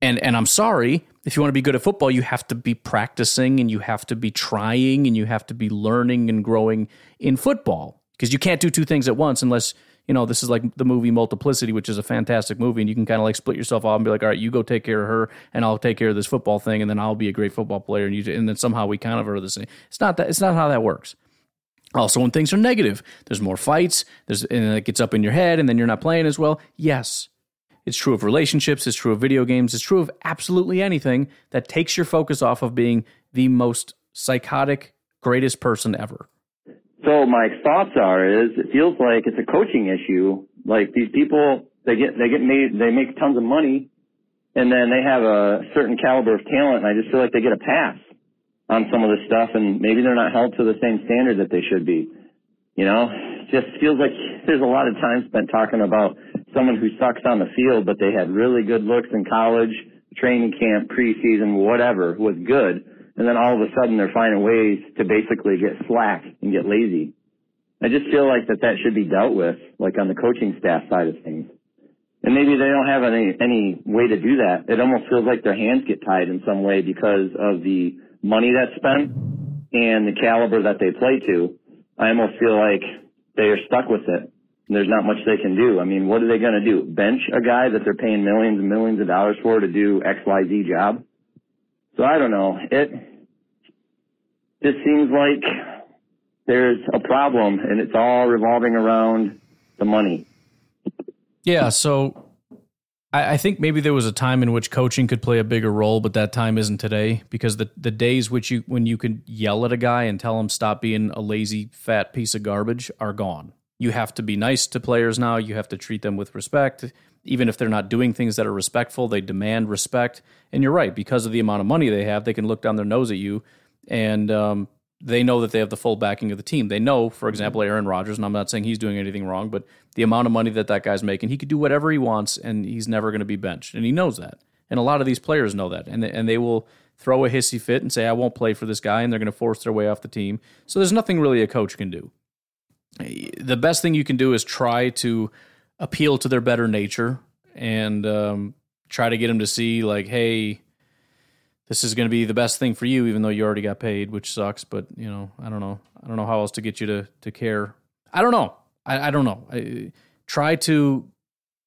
And, and I'm sorry, if you want to be good at football, you have to be practicing and you have to be trying and you have to be learning and growing in football. Because you can't do two things at once unless you know this is like the movie multiplicity which is a fantastic movie and you can kind of like split yourself off and be like all right you go take care of her and i'll take care of this football thing and then i'll be a great football player and you and then somehow we kind of are the same. It's not that it's not how that works. Also when things are negative there's more fights there's and it gets up in your head and then you're not playing as well. Yes it's true of relationships it's true of video games it's true of absolutely anything that takes your focus off of being the most psychotic greatest person ever so my thoughts are is it feels like it's a coaching issue. Like these people, they get they get made they make tons of money, and then they have a certain caliber of talent, and I just feel like they get a pass on some of this stuff, and maybe they're not held to the same standard that they should be. You know, just feels like there's a lot of time spent talking about someone who sucks on the field, but they had really good looks in college, training camp, preseason, whatever was good and then all of a sudden they're finding ways to basically get slack and get lazy. I just feel like that that should be dealt with, like on the coaching staff side of things. And maybe they don't have any any way to do that. It almost feels like their hands get tied in some way because of the money that's spent and the caliber that they play to. I almost feel like they are stuck with it. There's not much they can do. I mean, what are they going to do? Bench a guy that they're paying millions and millions of dollars for to do X Y Z job? So I don't know. It just seems like there's a problem and it's all revolving around the money. Yeah, so I, I, think maybe there was a time in which coaching could play a bigger role, but that time isn't today because the, the days which you when you can yell at a guy and tell him stop being a lazy fat piece of garbage are gone. You have to be nice to players now. You have to treat them with respect even if they're not doing things that are respectful, they demand respect. And you're right, because of the amount of money they have, they can look down their nose at you, and um, they know that they have the full backing of the team. They know, for example, Aaron Rodgers, and I'm not saying he's doing anything wrong, but the amount of money that that guy's making, he could do whatever he wants, and he's never going to be benched, and he knows that. And a lot of these players know that, and they, and they will throw a hissy fit and say, "I won't play for this guy," and they're going to force their way off the team. So there's nothing really a coach can do. The best thing you can do is try to appeal to their better nature and um, try to get them to see like, hey, this is going to be the best thing for you, even though you already got paid, which sucks. But you know, I don't know. I don't know how else to get you to to care. I don't know. I, I don't know. I, try to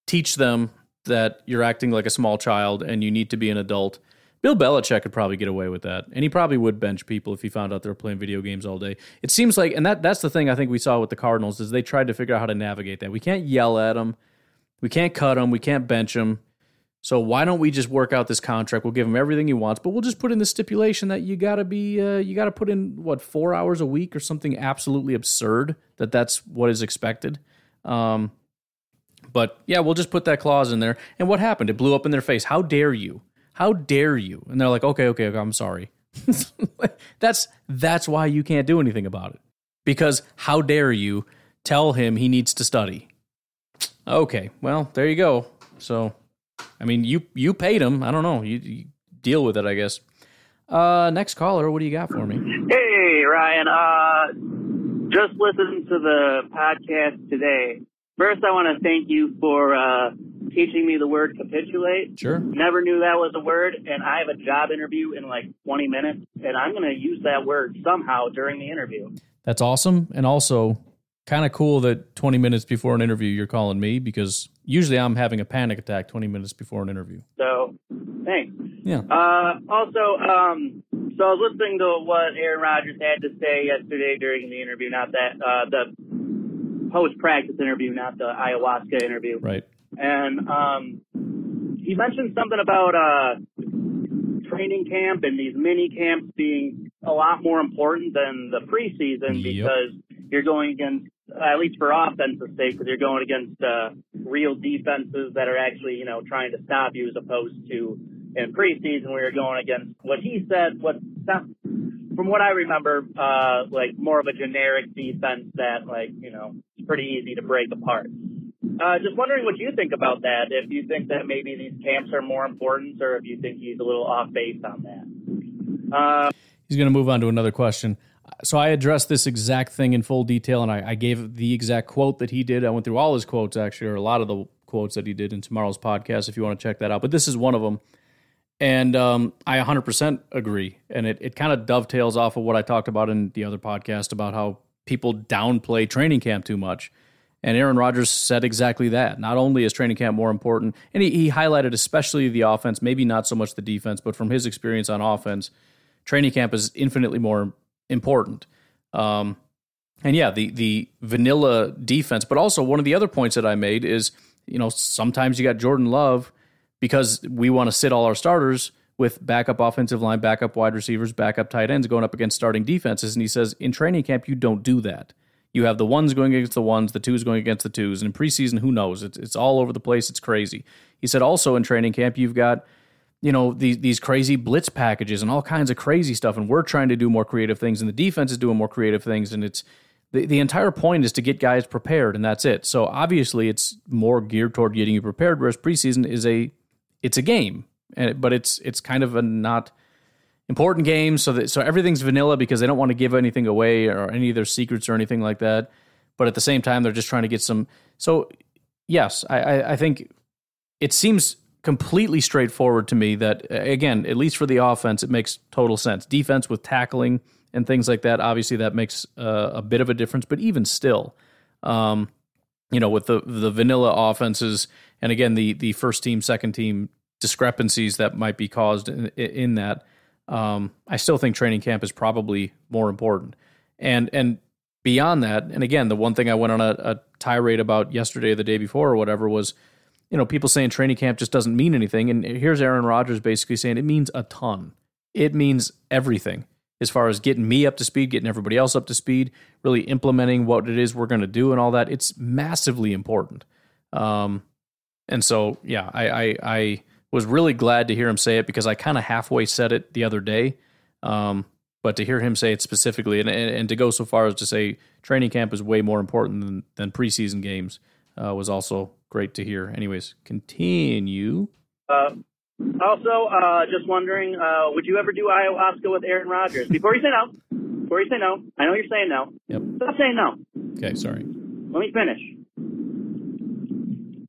teach them that you're acting like a small child and you need to be an adult. Bill Belichick could probably get away with that, and he probably would bench people if he found out they were playing video games all day. It seems like, and that that's the thing I think we saw with the Cardinals is they tried to figure out how to navigate that. We can't yell at them we can't cut them, We can't bench them. So why don't we just work out this contract? We'll give him everything he wants, but we'll just put in the stipulation that you got to be, uh, you got to put in what four hours a week or something absolutely absurd. That that's what is expected. Um, but yeah, we'll just put that clause in there. And what happened? It blew up in their face. How dare you? How dare you? And they're like, okay, okay, okay I'm sorry. *laughs* that's that's why you can't do anything about it. Because how dare you tell him he needs to study? Okay, well, there you go. So, I mean, you you paid him. I don't know. You, you deal with it, I guess. Uh, next caller, what do you got for me? Hey, Ryan. Uh, just listened to the podcast today. First, I want to thank you for uh, teaching me the word capitulate. Sure. Never knew that was a word, and I have a job interview in like 20 minutes, and I'm going to use that word somehow during the interview. That's awesome. And also, kind of cool that 20 minutes before an interview you're calling me because usually I'm having a panic attack 20 minutes before an interview. So, thanks. Yeah. Uh, also, um, so I was listening to what Aaron Rodgers had to say yesterday during the interview, not that uh, the post practice interview, not the ayahuasca interview. Right. And um, he mentioned something about uh, training camp and these mini camps being a lot more important than the preseason yep. because you're going against at least for offensive sake, because you're going against uh, real defenses that are actually, you know, trying to stop you as opposed to in preseason where you're going against what he said, what from what I remember, uh, like more of a generic defense that, like, you know, it's pretty easy to break apart. Uh, just wondering what you think about that. If you think that maybe these camps are more important, or if you think he's a little off base on that. Uh, He's going to move on to another question. So I addressed this exact thing in full detail, and I, I gave the exact quote that he did. I went through all his quotes, actually, or a lot of the quotes that he did in tomorrow's podcast. If you want to check that out, but this is one of them. And um, I 100% agree. And it, it kind of dovetails off of what I talked about in the other podcast about how people downplay training camp too much. And Aaron Rodgers said exactly that. Not only is training camp more important, and he, he highlighted especially the offense, maybe not so much the defense, but from his experience on offense, training camp is infinitely more important. Um, and yeah, the the vanilla defense, but also one of the other points that I made is, you know, sometimes you got Jordan Love because we want to sit all our starters with backup offensive line, backup wide receivers, backup tight ends going up against starting defenses. And he says in training camp, you don't do that. You have the ones going against the ones, the twos going against the twos. And in preseason, who knows? It's, it's all over the place. It's crazy. He said also in training camp, you've got, you know, these, these crazy blitz packages and all kinds of crazy stuff. And we're trying to do more creative things, and the defense is doing more creative things. And it's, the, the entire point is to get guys prepared, and that's it. So obviously, it's more geared toward getting you prepared, whereas preseason is a it's a game, and but it's it's kind of a not important games So that so everything's vanilla because they don't want to give anything away or any of their secrets or anything like that. But at the same time, they're just trying to get some. So yes, I, I, I think it seems completely straightforward to me that again, at least for the offense, it makes total sense. Defense with tackling and things like that, obviously that makes uh, a bit of a difference. But even still, um, you know, with the the vanilla offenses, and again the the first team, second team discrepancies that might be caused in, in that, um, I still think training camp is probably more important. And and beyond that, and again, the one thing I went on a, a tirade about yesterday or the day before or whatever was, you know, people saying training camp just doesn't mean anything, and here's Aaron Rodgers basically saying it means a ton. It means everything as far as getting me up to speed, getting everybody else up to speed, really implementing what it is we're going to do and all that. It's massively important. Um, and so, yeah, I, I, I, was really glad to hear him say it because I kind of halfway said it the other day. Um, but to hear him say it specifically and, and, and, to go so far as to say training camp is way more important than, than preseason games uh, was also great to hear. Anyways, continue. Uh, also, uh, just wondering, uh, would you ever do ayahuasca with Aaron Rodgers? Before you say no, before you say no, I know you're saying no. Yep. Stop saying no. Okay, sorry. Let me finish.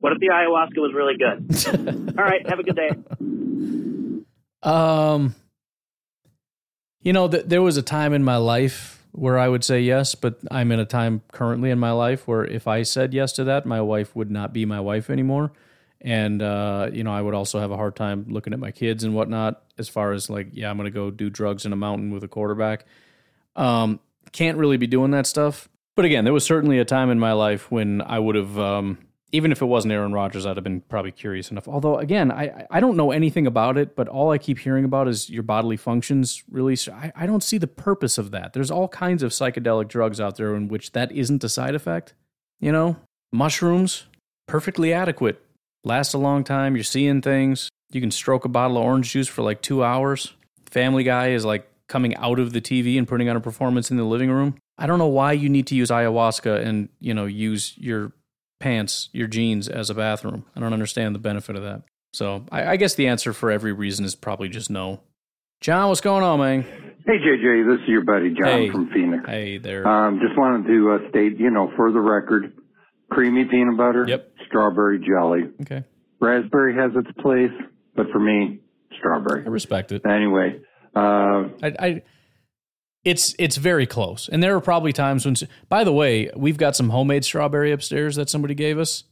What if the ayahuasca was really good? *laughs* All right, have a good day. Um, you know, th- there was a time in my life where I would say yes, but I'm in a time currently in my life where if I said yes to that, my wife would not be my wife anymore and uh, you know I would also have a hard time looking at my kids and whatnot as far as like yeah I'm gonna go do drugs in a mountain with a quarterback. Um, can't really be doing that stuff. But again, there was certainly a time in my life when I would have, um, even if it wasn't Aaron Rodgers, I'd have been probably curious enough. Although again, I I don't know anything about it, but all I keep hearing about is your bodily functions release. I, I don't see the purpose of that. There's all kinds of psychedelic drugs out there in which that isn't a side effect. You know, mushrooms, perfectly adequate lasts a long time. You're seeing things. You can stroke a bottle of orange juice for like two hours. Family Guy is like coming out of the TV and putting on a performance in the living room. I don't know why you need to use ayahuasca and you know use your pants, your jeans as a bathroom. I don't understand the benefit of that. So I, I guess the answer for every reason is probably just no. John, what's going on, man? Hey, JJ, this is your buddy John Hey. from Phoenix. Hey there. Um, just wanted to uh, state, you know, for the record, creamy peanut butter, yep. strawberry jelly. Okay. Raspberry has its place, but for me, strawberry. I respect it. Anyway, uh, I, I it's it's very close, and there are probably times when. By the way, we've got some homemade strawberry upstairs that somebody gave us.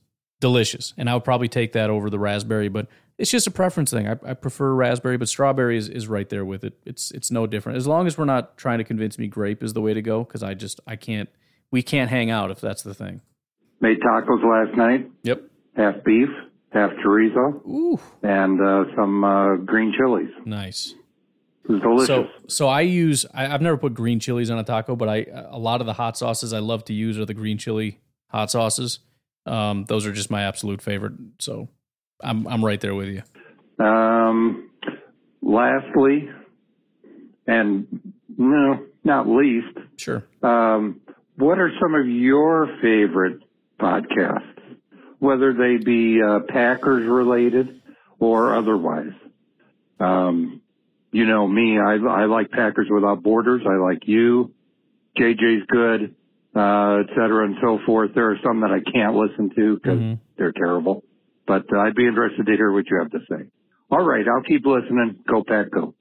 Delicious, and I would probably take that over the raspberry, but it's just a preference thing. I, I prefer raspberry, but strawberry is, is right there with it. It's it's no different as long as we're not trying to convince me grape is the way to go because I just I can't we can't hang out if that's the thing. made tacos last night. Yep. Half beef, half chorizo, Ooh. and uh, some uh, green chilies. Nice. Delicious. So, so I use. I, I've never put green chilies on a taco, but I a lot of the hot sauces I love to use are the green chili hot sauces. Um, those are just my absolute favorite. So, I'm I'm right there with you. Um, lastly, and no, not least, sure. Um, what are some of your favorite podcasts, whether they be uh, Packers related or otherwise? Um, you know me, I, I like Packers Without Borders. I like you. JJ's good, uh, et cetera and so forth. There are some that I can't listen to because Mm-hmm. they're terrible, but uh, I'd be interested to hear what you have to say. All right, I'll keep listening. Go Pack, go.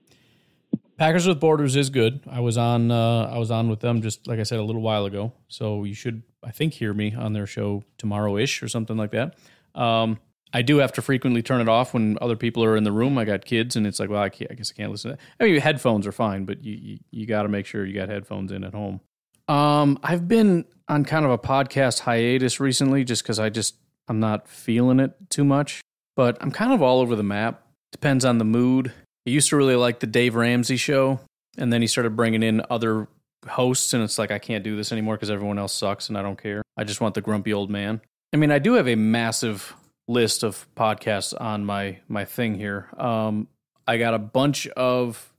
Packers with Borders is good. I was on uh, I was on with them just like I said a little while ago. So you should I think hear me on their show tomorrow ish or something like that. Um, I do have to frequently turn it off when other people are in the room. I got kids, and it's like, well, I, can't, I guess I can't listen. to that. I mean, headphones are fine, but you you, you got to make sure you got headphones in at home. Um, I've been on kind of a podcast hiatus recently, just because I just I'm not feeling it too much. But I'm kind of all over the map. Depends on the mood. I used to really like the Dave Ramsey show, and then he started bringing in other hosts, and it's like I can't do this anymore because everyone else sucks, and I don't care. I just want the grumpy old man. I mean, I do have a massive list of podcasts on my my thing here. Um, I got a bunch of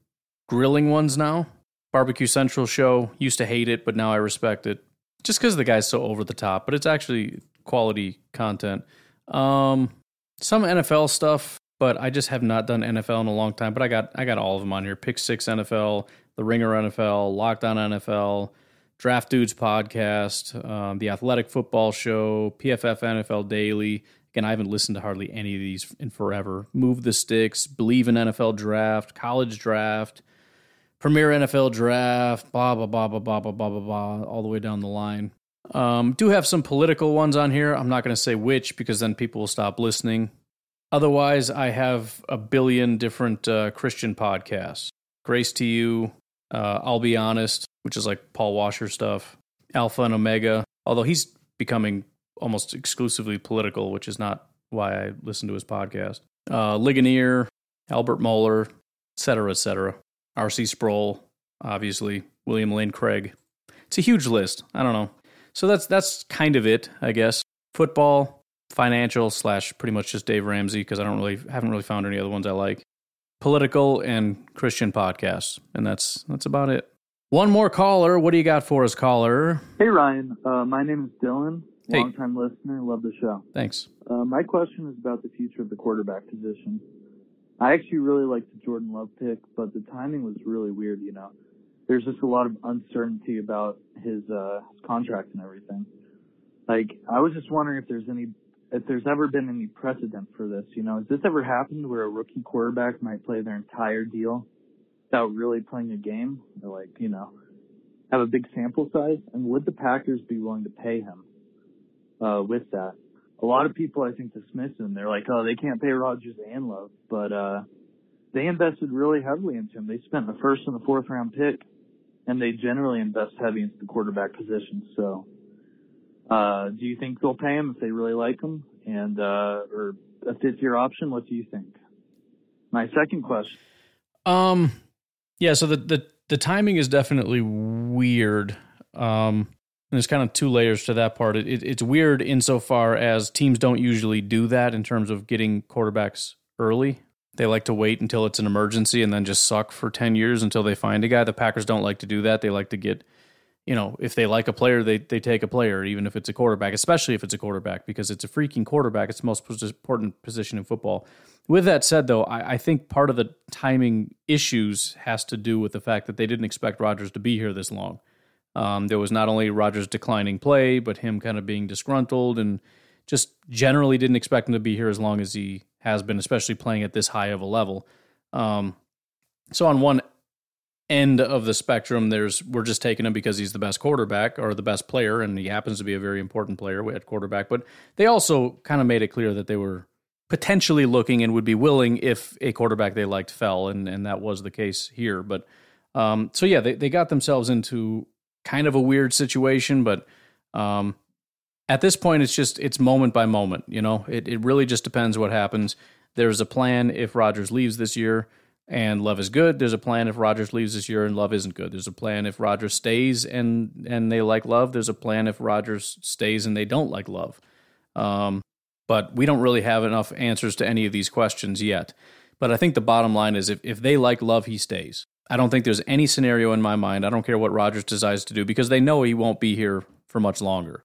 grilling ones now. Barbecue Central show used to hate it, but now I respect it just because the guy's so over the top. But it's actually quality content. Um, some NFL stuff, but I just have not done NFL in a long time. But I got I got all of them on here: Pick Six NFL, The Ringer NFL, Lockdown NFL, Draft Dudes podcast, um, the Athletic Football Show, PFF NFL Daily. Again, I haven't listened to hardly any of these in forever. Move the Sticks, Believe in NFL Draft, College Draft, Premier NFL Draft, blah blah blah blah blah blah blah blah blah, all the way down the line. Um, do have some political ones on here. I'm not going to say which because then people will stop listening. Otherwise, I have a billion different uh, Christian podcasts. Grace to you, uh, I'll be honest, which is like Paul Washer stuff. Alpha and Omega, although he's becoming almost exclusively political, which is not why I listen to his podcast. Uh, Ligonier, Albert Mohler, et cetera, et cetera. R.C. Sproul, obviously, William Lane Craig. It's a huge list. I don't know. So that's that's kind of it, I guess. Football, financial slash pretty much just Dave Ramsey because I don't really haven't really found any other ones I like. Political and Christian podcasts, and that's that's about it. One more caller. What do you got for us, caller? Hey Ryan, uh, my name is Dylan, Hey. longtime listener, love the show. Thanks. Uh, my question is about the future of the quarterback position. I actually really liked the Jordan Love pick, but the timing was really weird. You know, there's just a lot of uncertainty about his uh, his contract and everything. Like, I was just wondering if there's any if there's ever been any precedent for this. You know, has this ever happened where a rookie quarterback might play their entire deal without really playing a game, or like you know, have a big sample size? And would the Packers be willing to pay him uh, with that? A lot of people, I think, dismiss him. They're like, oh, they can't pay Rodgers and Love, but uh, they invested really heavily into him. They spent the first and the fourth round pick, and they generally invest heavy into the quarterback position. So, uh, do you think they'll pay him if they really like him, and uh, or a fifth year option? What do you think? My second question. Um, yeah. So the the the timing is definitely weird. Um, and there's kind of two layers to that part. It, it, it's weird insofar as teams don't usually do that in terms of getting quarterbacks early. They like to wait until it's an emergency and then just suck for 10 years until they find a guy. The Packers don't like to do that. They like to get, you know, if they like a player, they, they take a player, even if it's a quarterback, especially if it's a quarterback, because it's a freaking quarterback. It's the most important position in football. With that said, though, I, I think part of the timing issues has to do with the fact that they didn't expect Rodgers to be here this long. Um, there was not only Rodgers declining play, but him kind of being disgruntled and just generally didn't expect him to be here as long as he has been, especially playing at this high of a level. Um, so on one end of the spectrum, there's we're just taking him because he's the best quarterback or the best player, and he happens to be a very important player at quarterback. But they also kind of made it clear that they were potentially looking and would be willing if a quarterback they liked fell, and and that was the case here. But um, so yeah, they they got themselves into kind of a weird situation, but um, at this point, it's just it's moment by moment. You know, it it really just depends what happens. There's a plan if Rodgers leaves this year, and Love is good. There's a plan if Rodgers leaves this year and Love isn't good. There's a plan if Rodgers stays and and they like Love. There's a plan if Rodgers stays and they don't like Love. Um, but we don't really have enough answers to any of these questions yet. But I think the bottom line is if, if they like Love, he stays. I don't think there's any scenario in my mind. I don't care what Rodgers decides to do because they know he won't be here for much longer.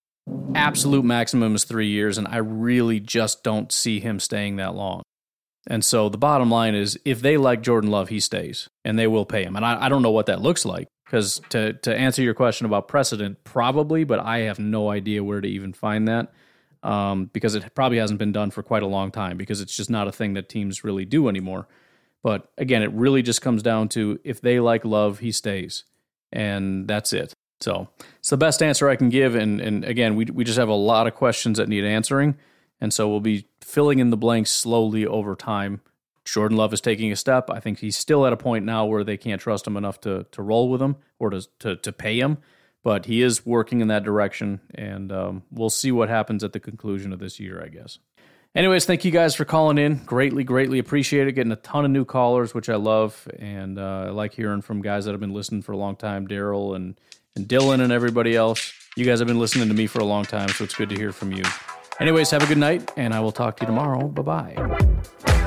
Absolute maximum is three years, and I really just don't see him staying that long. And so the bottom line is if they like Jordan Love, he stays and they will pay him. And I, I don't know what that looks like because to, to answer your question about precedent, probably, but I have no idea where to even find that um, because it probably hasn't been done for quite a long time because it's just not a thing that teams really do anymore. But again, it really just comes down to if they like love, he stays. And that's it. So it's the best answer I can give. And, and again, we, we just have a lot of questions that need answering. And so we'll be filling in the blanks slowly over time. Jordan Love is taking a step. I think he's still at a point now where they can't trust him enough to, to roll with him or to, to, to pay him but he is working in that direction, and um, we'll see what happens at the conclusion of this year, I guess. Anyways, thank you guys for calling in. Greatly, greatly appreciate it. Getting a ton of new callers, which I love, and uh, I like hearing from guys that have been listening for a long time, Daryl and and Dylan and everybody else. You guys have been listening to me for a long time, so it's good to hear from you. Anyways, have a good night, and I will talk to you tomorrow. Bye bye.